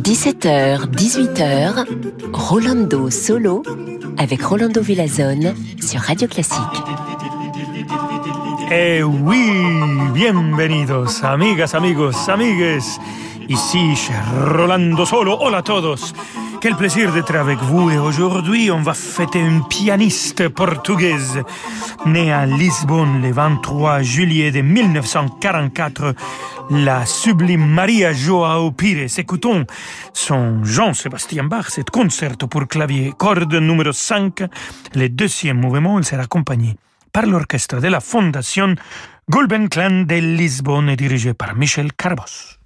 17h, 18h, Rolando Solo avec Rolando Villazone sur Radio Classique. Eh oui, bienvenidos, amigas, amigos, amigues. Ici, Rolando Solo. Hola a todos. Quel plaisir d'être avec vous et aujourd'hui on va fêter une pianiste portugaise née à Lisbonne le 23 juillet de 1944, la sublime Maria Joao Pires. Écoutons son Jean-Sébastien Bach, cet concerto pour clavier, corde numéro 5, le deuxième mouvement, il sera accompagné par l'orchestre de la Fondation Gulbenkian de Lisbonne dirigé par Michel Carbos.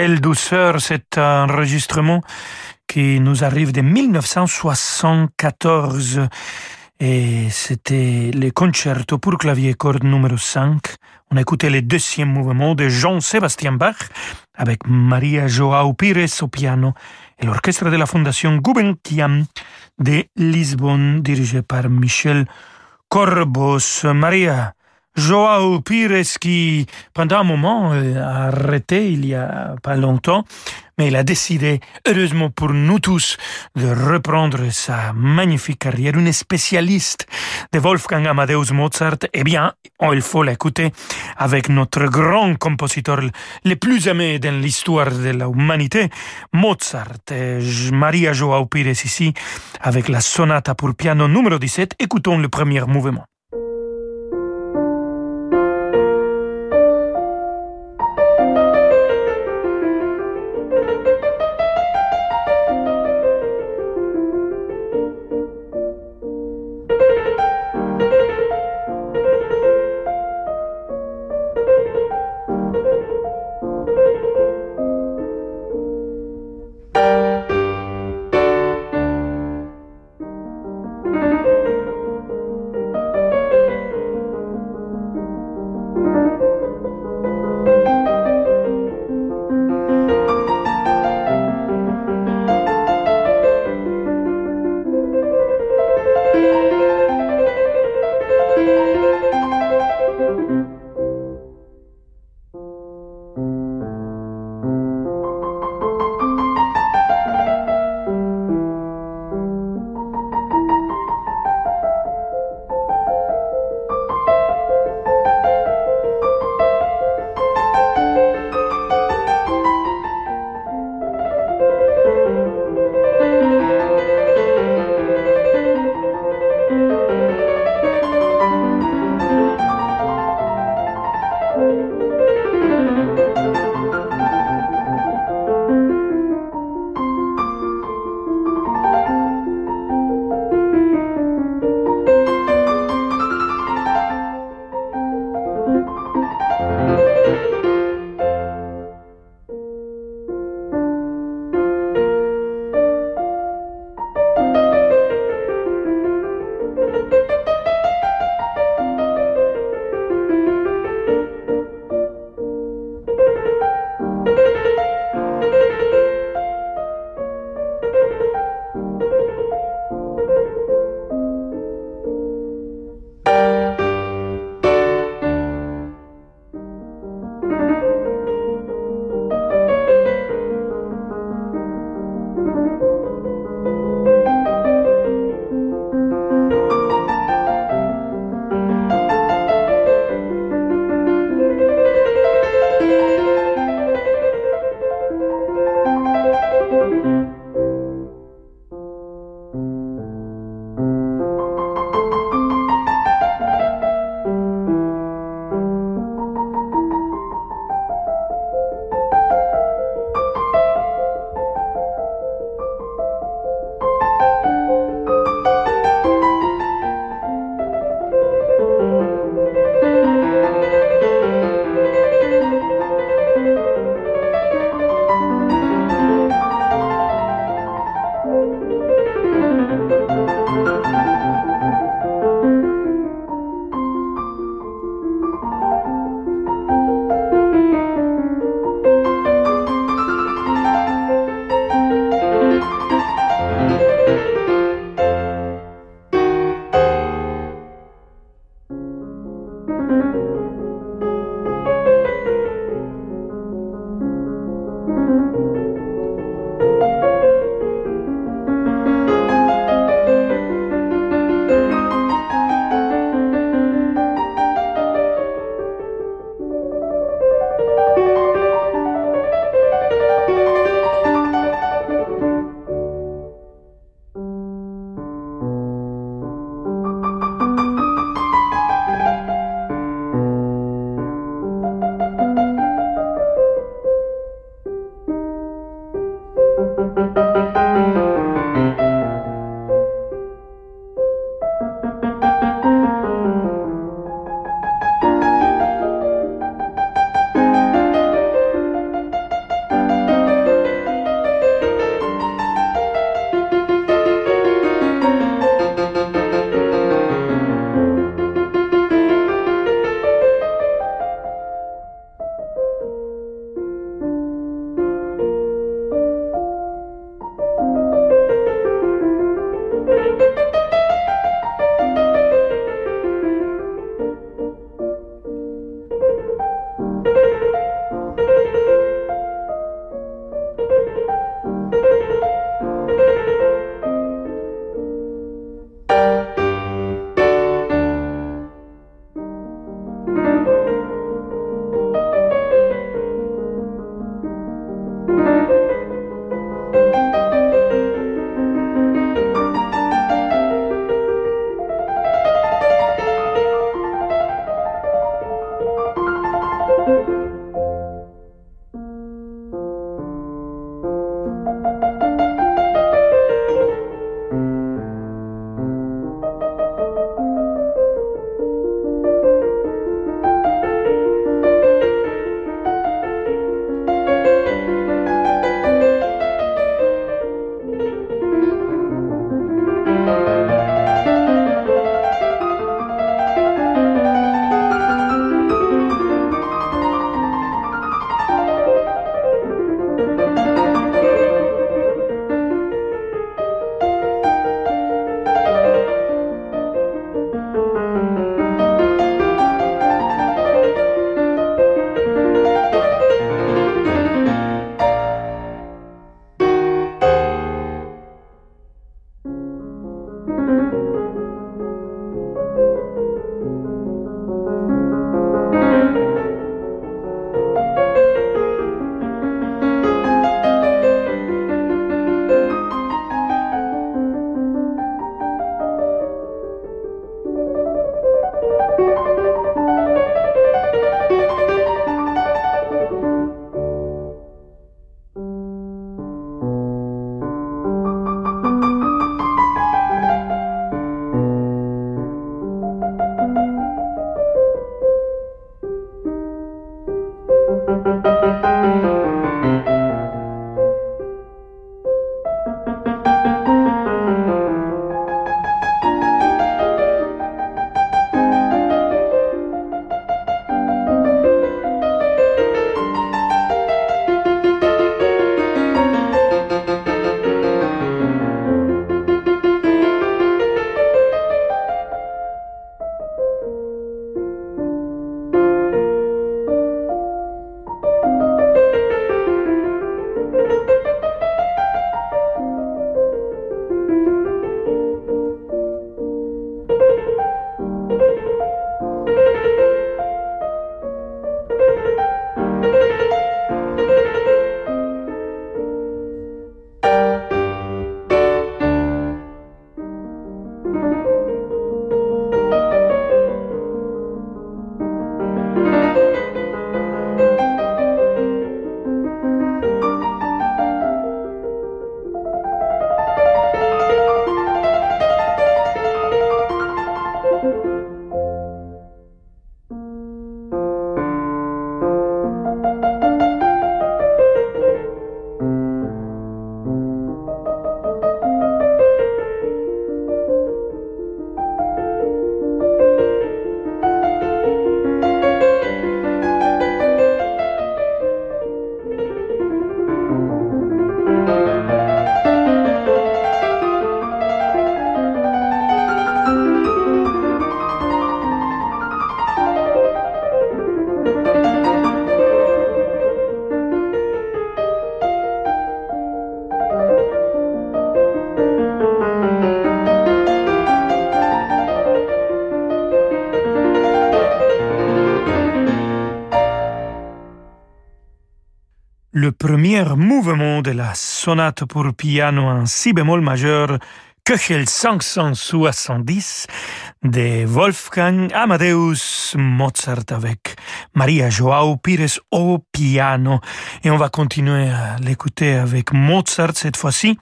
Quelle douceur cet enregistrement qui nous arrive de 1974 et c'était le concerto pour clavier corde numéro 5. On a écouté le deuxième mouvement de Jean-Sébastien Bach avec Maria Joao Pires au piano et l'orchestre de la Fondation Gulbenkian de Lisbonne dirigé par Michel Corbos. Maria, Joao Pires qui, pendant un moment, euh, a arrêté il y a pas longtemps, mais il a décidé, heureusement pour nous tous, de reprendre sa magnifique carrière. Une spécialiste de Wolfgang Amadeus Mozart, eh bien, il faut l'écouter avec notre grand compositeur le plus aimé dans l'histoire de l'humanité, Mozart. Maria Joao Pires ici, avec la sonata pour piano numéro 17. Écoutons le premier mouvement. Premier mouvement de la sonate pour piano en si bémol majeur Köchel 570 de Wolfgang Amadeus Mozart avec Maria Joao Pires au piano. Et on va continuer à l'écouter avec Mozart cette fois-ci,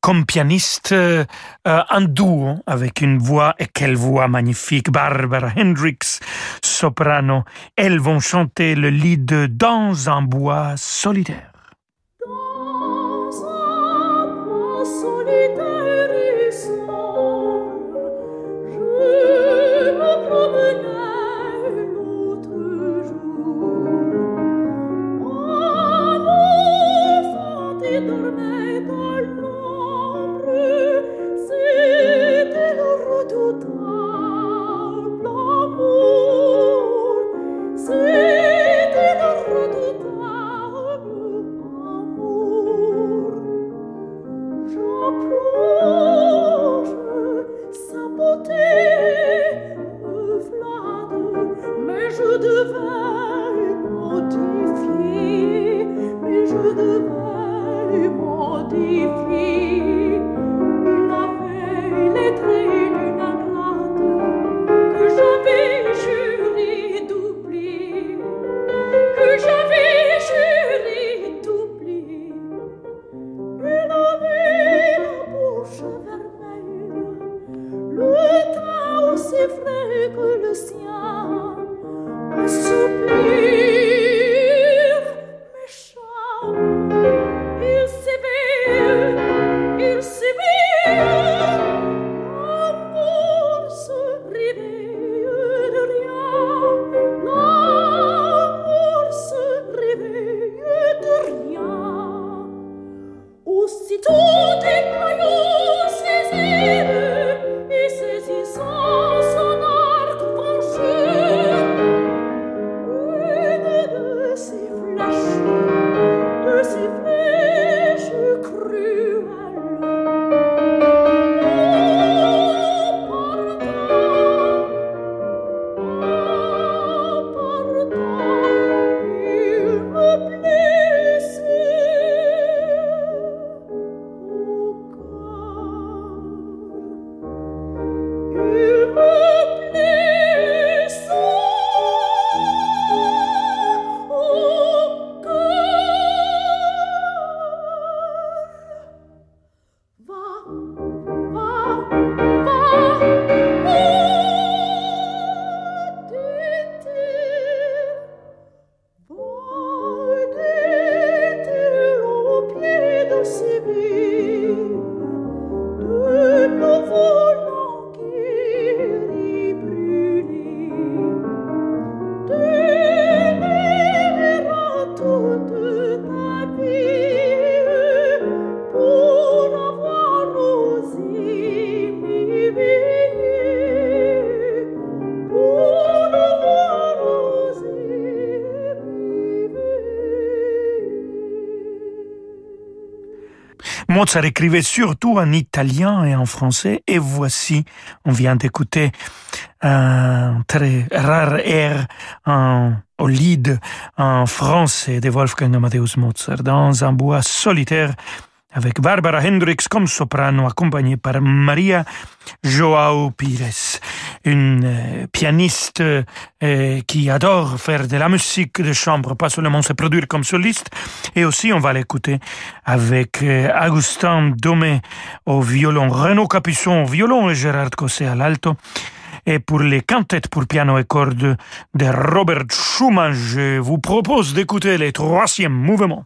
comme pianiste euh, en duo avec une voix, et quelle voix magnifique, Barbara Hendricks, soprano. Elles vont chanter le lead Dans un bois solitaire. Dans un bois solitaire Mozart écrivait surtout en italien et en français, et voici, on vient d'écouter un très rare air en, au lead en français de Wolfgang Amadeus Mozart dans un bois solitaire avec Barbara Hendricks comme soprano accompagnée par Maria Joao Pires, une euh, pianiste euh, qui adore faire de la musique de chambre, pas seulement se produire comme soliste, et aussi on va l'écouter avec euh, Augustin Domé au violon, Renaud Capuçon au violon et Gérard Cosset à l'alto. Et pour les cantettes pour piano et cordes de Robert Schumann, je vous propose d'écouter les troisième mouvements.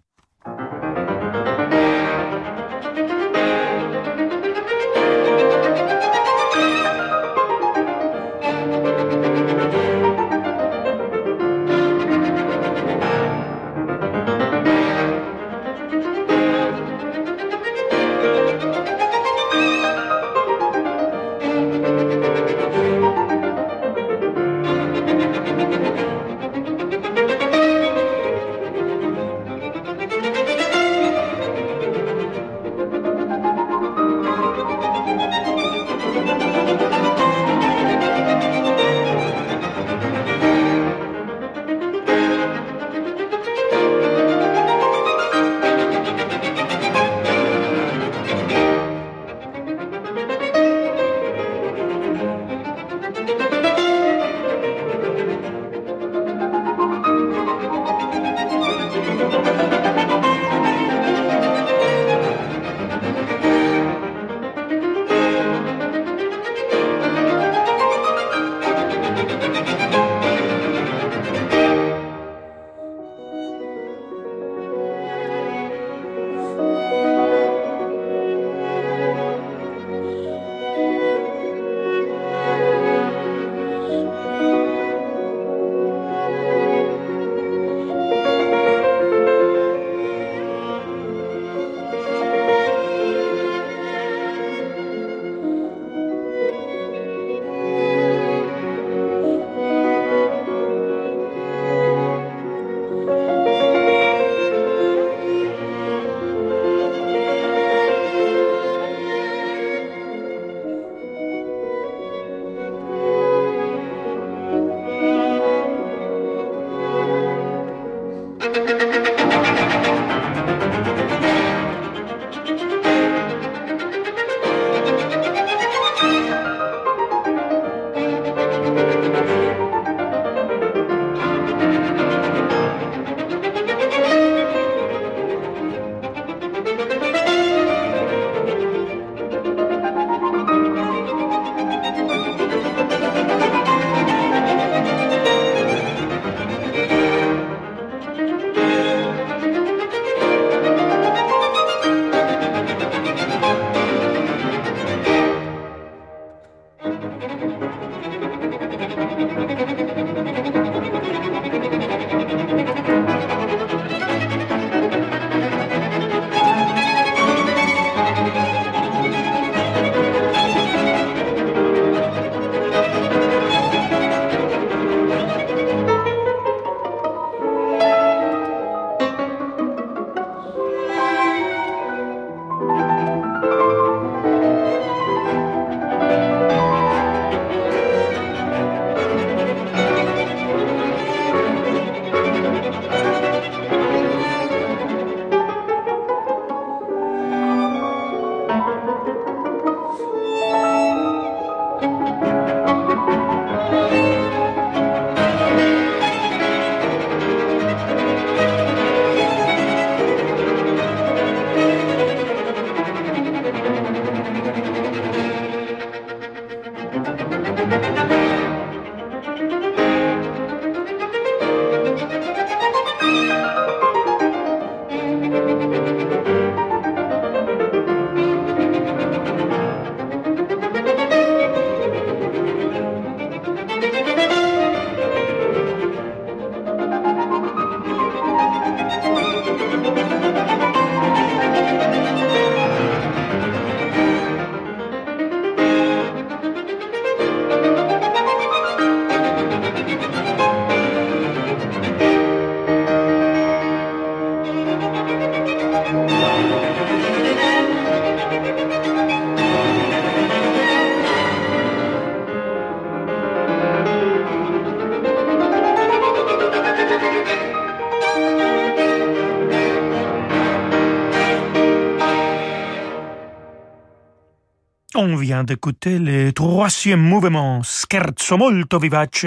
On vient d'écouter le troisième mouvement Scherzo molto vivace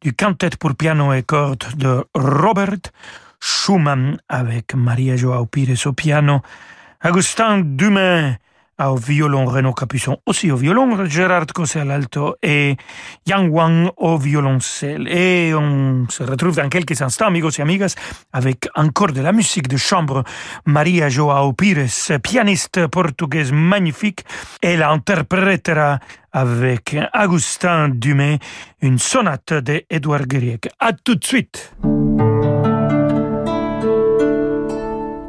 du quintet pour piano et cordes de Robert Schumann avec Maria Joao Pires au piano, Augustin Dumain au violon, Renaud Capuçon aussi au violon, Gérard Cosset à l'alto et Yang Wang au violoncelle. Et on se retrouve dans quelques instants, amigos et amigas, avec encore de la musique de chambre. Maria Joao Pires, pianiste portugaise magnifique, elle interprétera avec Augustin Dumay une sonate d'Edouard Grieg. À tout de suite!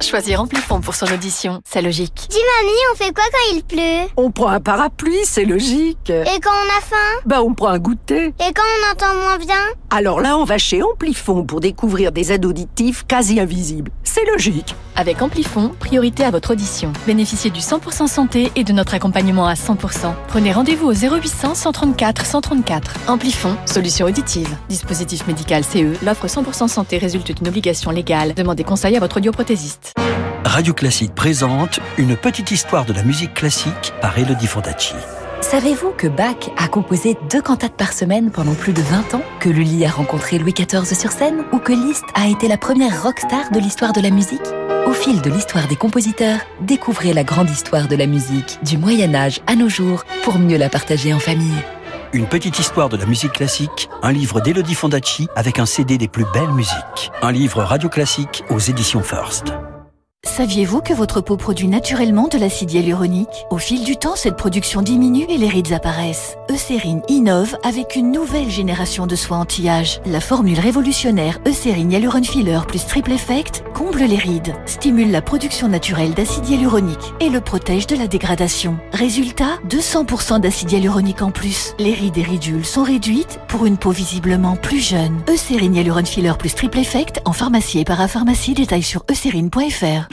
Choisir Amplifon pour son audition, c'est logique. Dis mamie, on fait quoi quand il pleut? On prend un parapluie, c'est logique. Et quand on a faim? Bah on prend un goûter. Et quand on entend moins bien? Alors là, on va chez Amplifon pour découvrir des aides auditives quasi invisibles. C'est logique. Avec Amplifon, priorité à votre audition. Bénéficiez du 100% santé et de notre accompagnement à 100%. Prenez rendez-vous au 0800 134 134. Amplifon, solution auditive. Dispositif médical CE, l'offre 100% santé résulte d'une obligation légale. Demandez conseil à votre audioprothésiste. Radio Classique présente Une petite histoire de la musique classique par Elodie Fondacci. Savez-vous que Bach a composé deux cantates par semaine pendant plus de 20 ans? Que Lully a rencontré Louis XIV sur scène? Ou que Liszt a été la première rockstar de l'histoire de la musique? Au fil de l'histoire des compositeurs, découvrez la grande histoire de la musique, du Moyen Âge à nos jours, pour mieux la partager en famille. Une petite histoire de la musique classique, un livre d'Elodie Fondacci avec un CD des plus belles musiques. Un livre radio classique aux éditions First. Saviez-vous que votre peau produit naturellement de l'acide hyaluronique? Au fil du temps, cette production diminue et les rides apparaissent. Eucérine innove avec une nouvelle génération de soins anti-âge. La formule révolutionnaire Eucérine Hyaluron Filler plus Triple Effect comble les rides, stimule la production naturelle d'acide hyaluronique et le protège de la dégradation. Résultat, 200% d'acide hyaluronique en plus. Les rides et ridules sont réduites pour une peau visiblement plus jeune. Eucérine Hyaluron Filler plus Triple Effect en pharmacie et parapharmacie, détail sur eucérine.fr.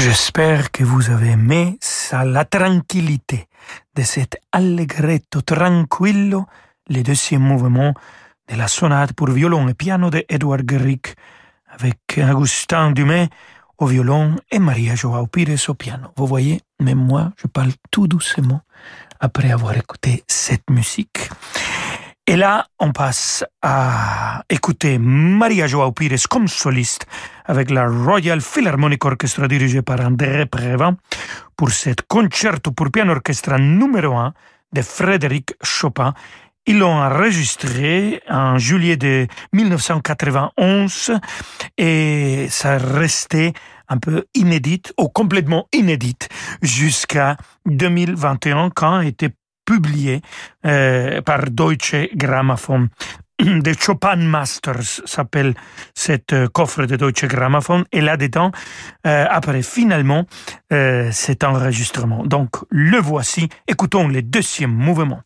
J'espère que vous avez aimé ça, la tranquillité de cet allegretto tranquillo, le deuxième mouvement de la sonate pour violon et piano de Edward Grieg, avec Augustin Dumay au violon et Maria Joao Pires au piano. Vous voyez, même moi, je parle tout doucement après avoir écouté cette musique. Et là, on passe à écouter Maria Joao Pires comme soliste avec la Royal Philharmonic Orchestra dirigée par André Prévin pour cette concerto pour piano orchestra numéro 1 de Frédéric Chopin. Ils l'ont enregistré en juillet de 1991 et ça restait un peu inédite ou complètement inédite jusqu'à 2021 quand été publié euh, par Deutsche Grammophon. The Chopin Masters s'appelle cette euh, coffre de Deutsche Grammophon et là-dedans euh, apparaît finalement euh, cet enregistrement. Donc le voici, écoutons le deuxième mouvement.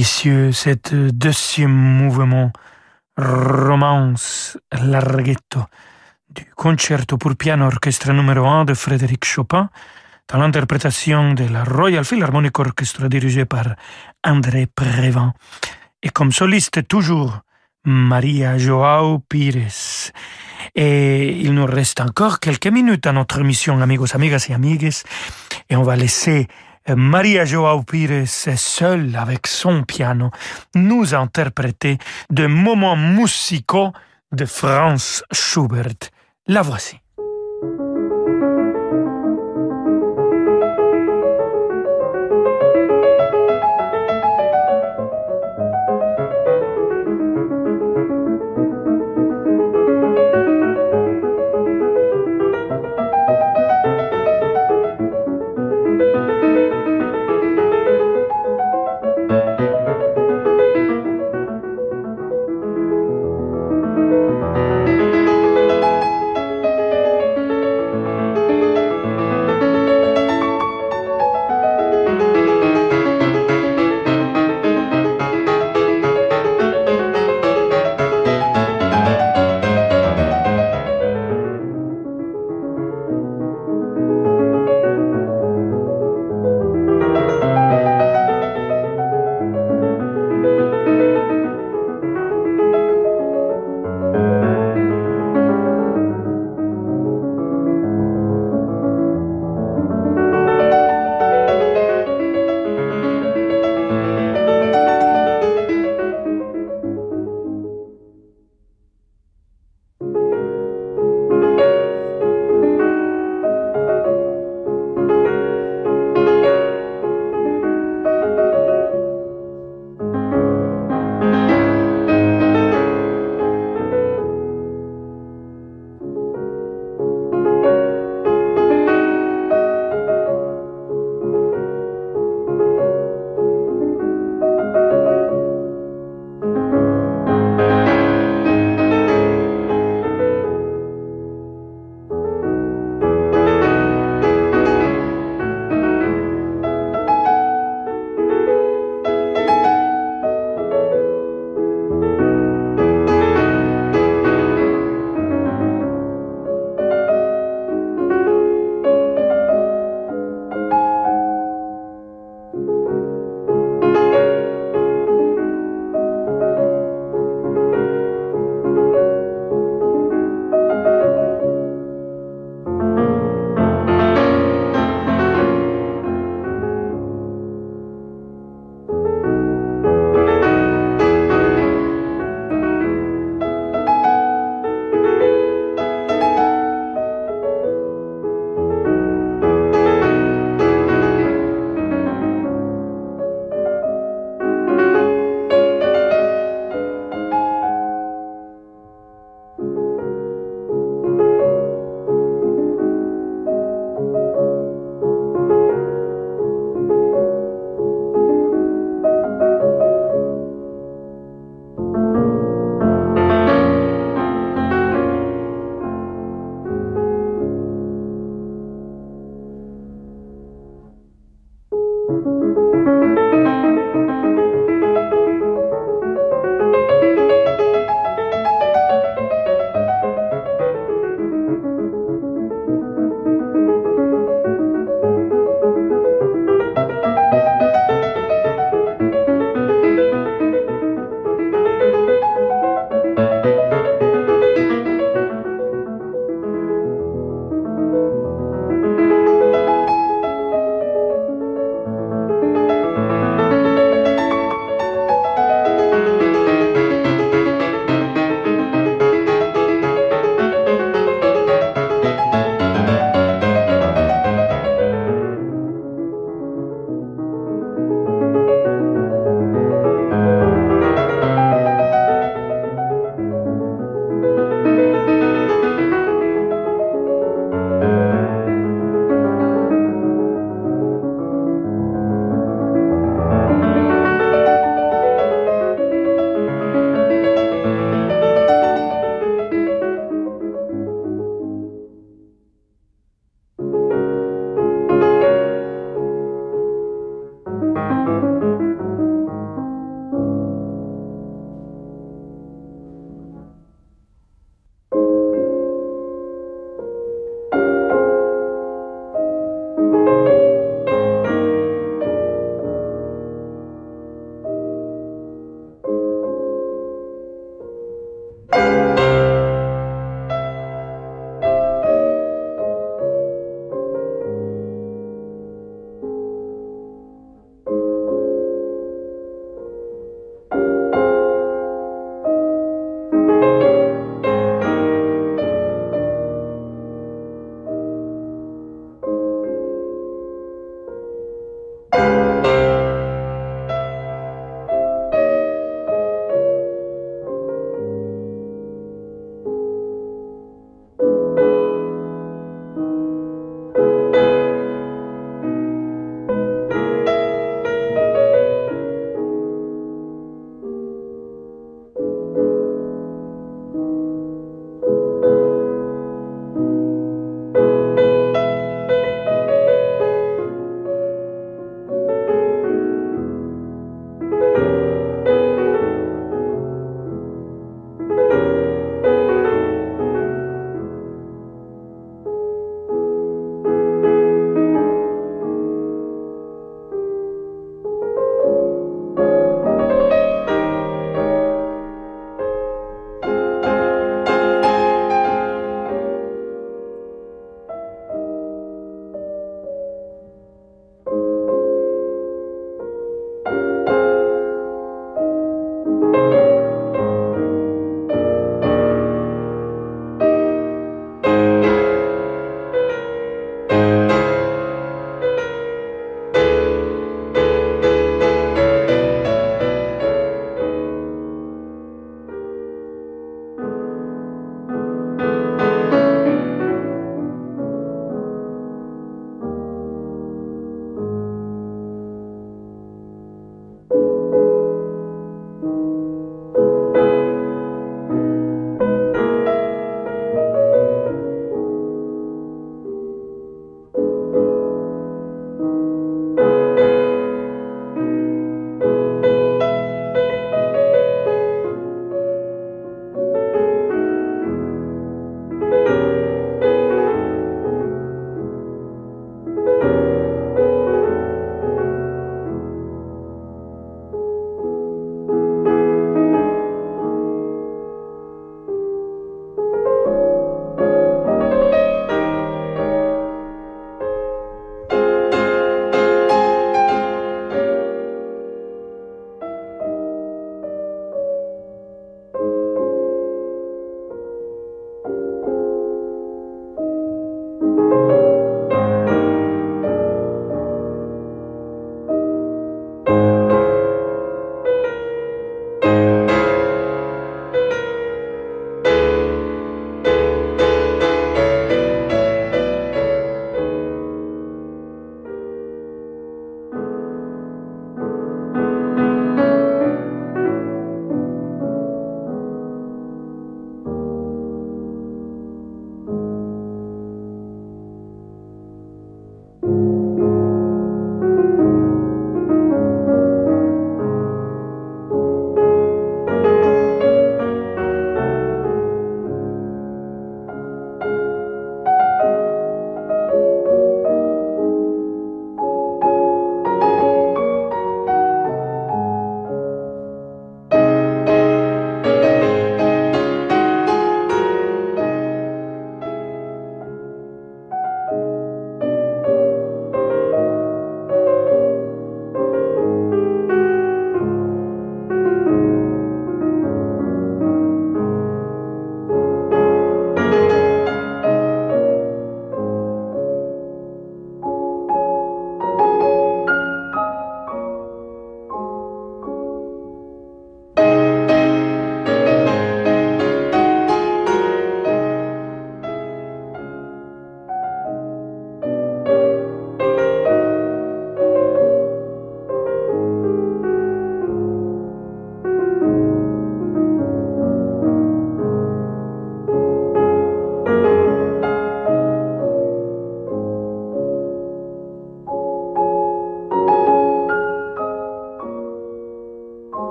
Délicieux, cette deuxième mouvement romance larghetto du concerto pour piano orchestre numéro 1 de Frédéric Chopin dans l'interprétation de la Royal Philharmonic Orchestra dirigée par André Prévent. Et comme soliste toujours, Maria Joao Pires. Et il nous reste encore quelques minutes à notre émission, amigos, amigas et amigues, et on va laisser Maria Joao Pires seule avec son piano nous interpréter des moments musicaux de Franz Schubert. La voici.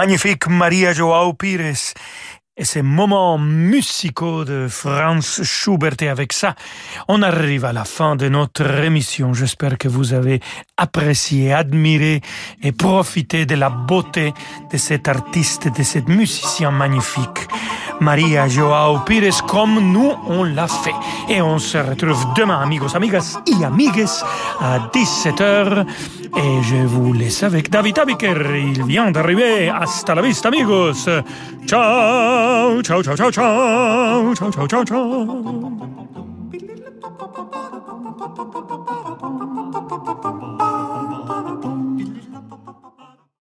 Magnifique Maria Joao Pires et ces moments musicaux de Franz Schubert. Et avec ça, on arrive à la fin de notre émission. J'espère que vous avez apprécié, admiré et profité de la beauté de cet artiste, de cet musicien magnifique. Maria Joao Pires comme nous on l'a fait. Et on se retrouve demain, amigos, amigas y amigues, à 17h. Et je vous laisse avec David Abiker. Il vient d'arriver. Hasta la vista, amigos. Ciao, ciao, ciao, ciao, ciao, ciao, ciao, ciao, ciao.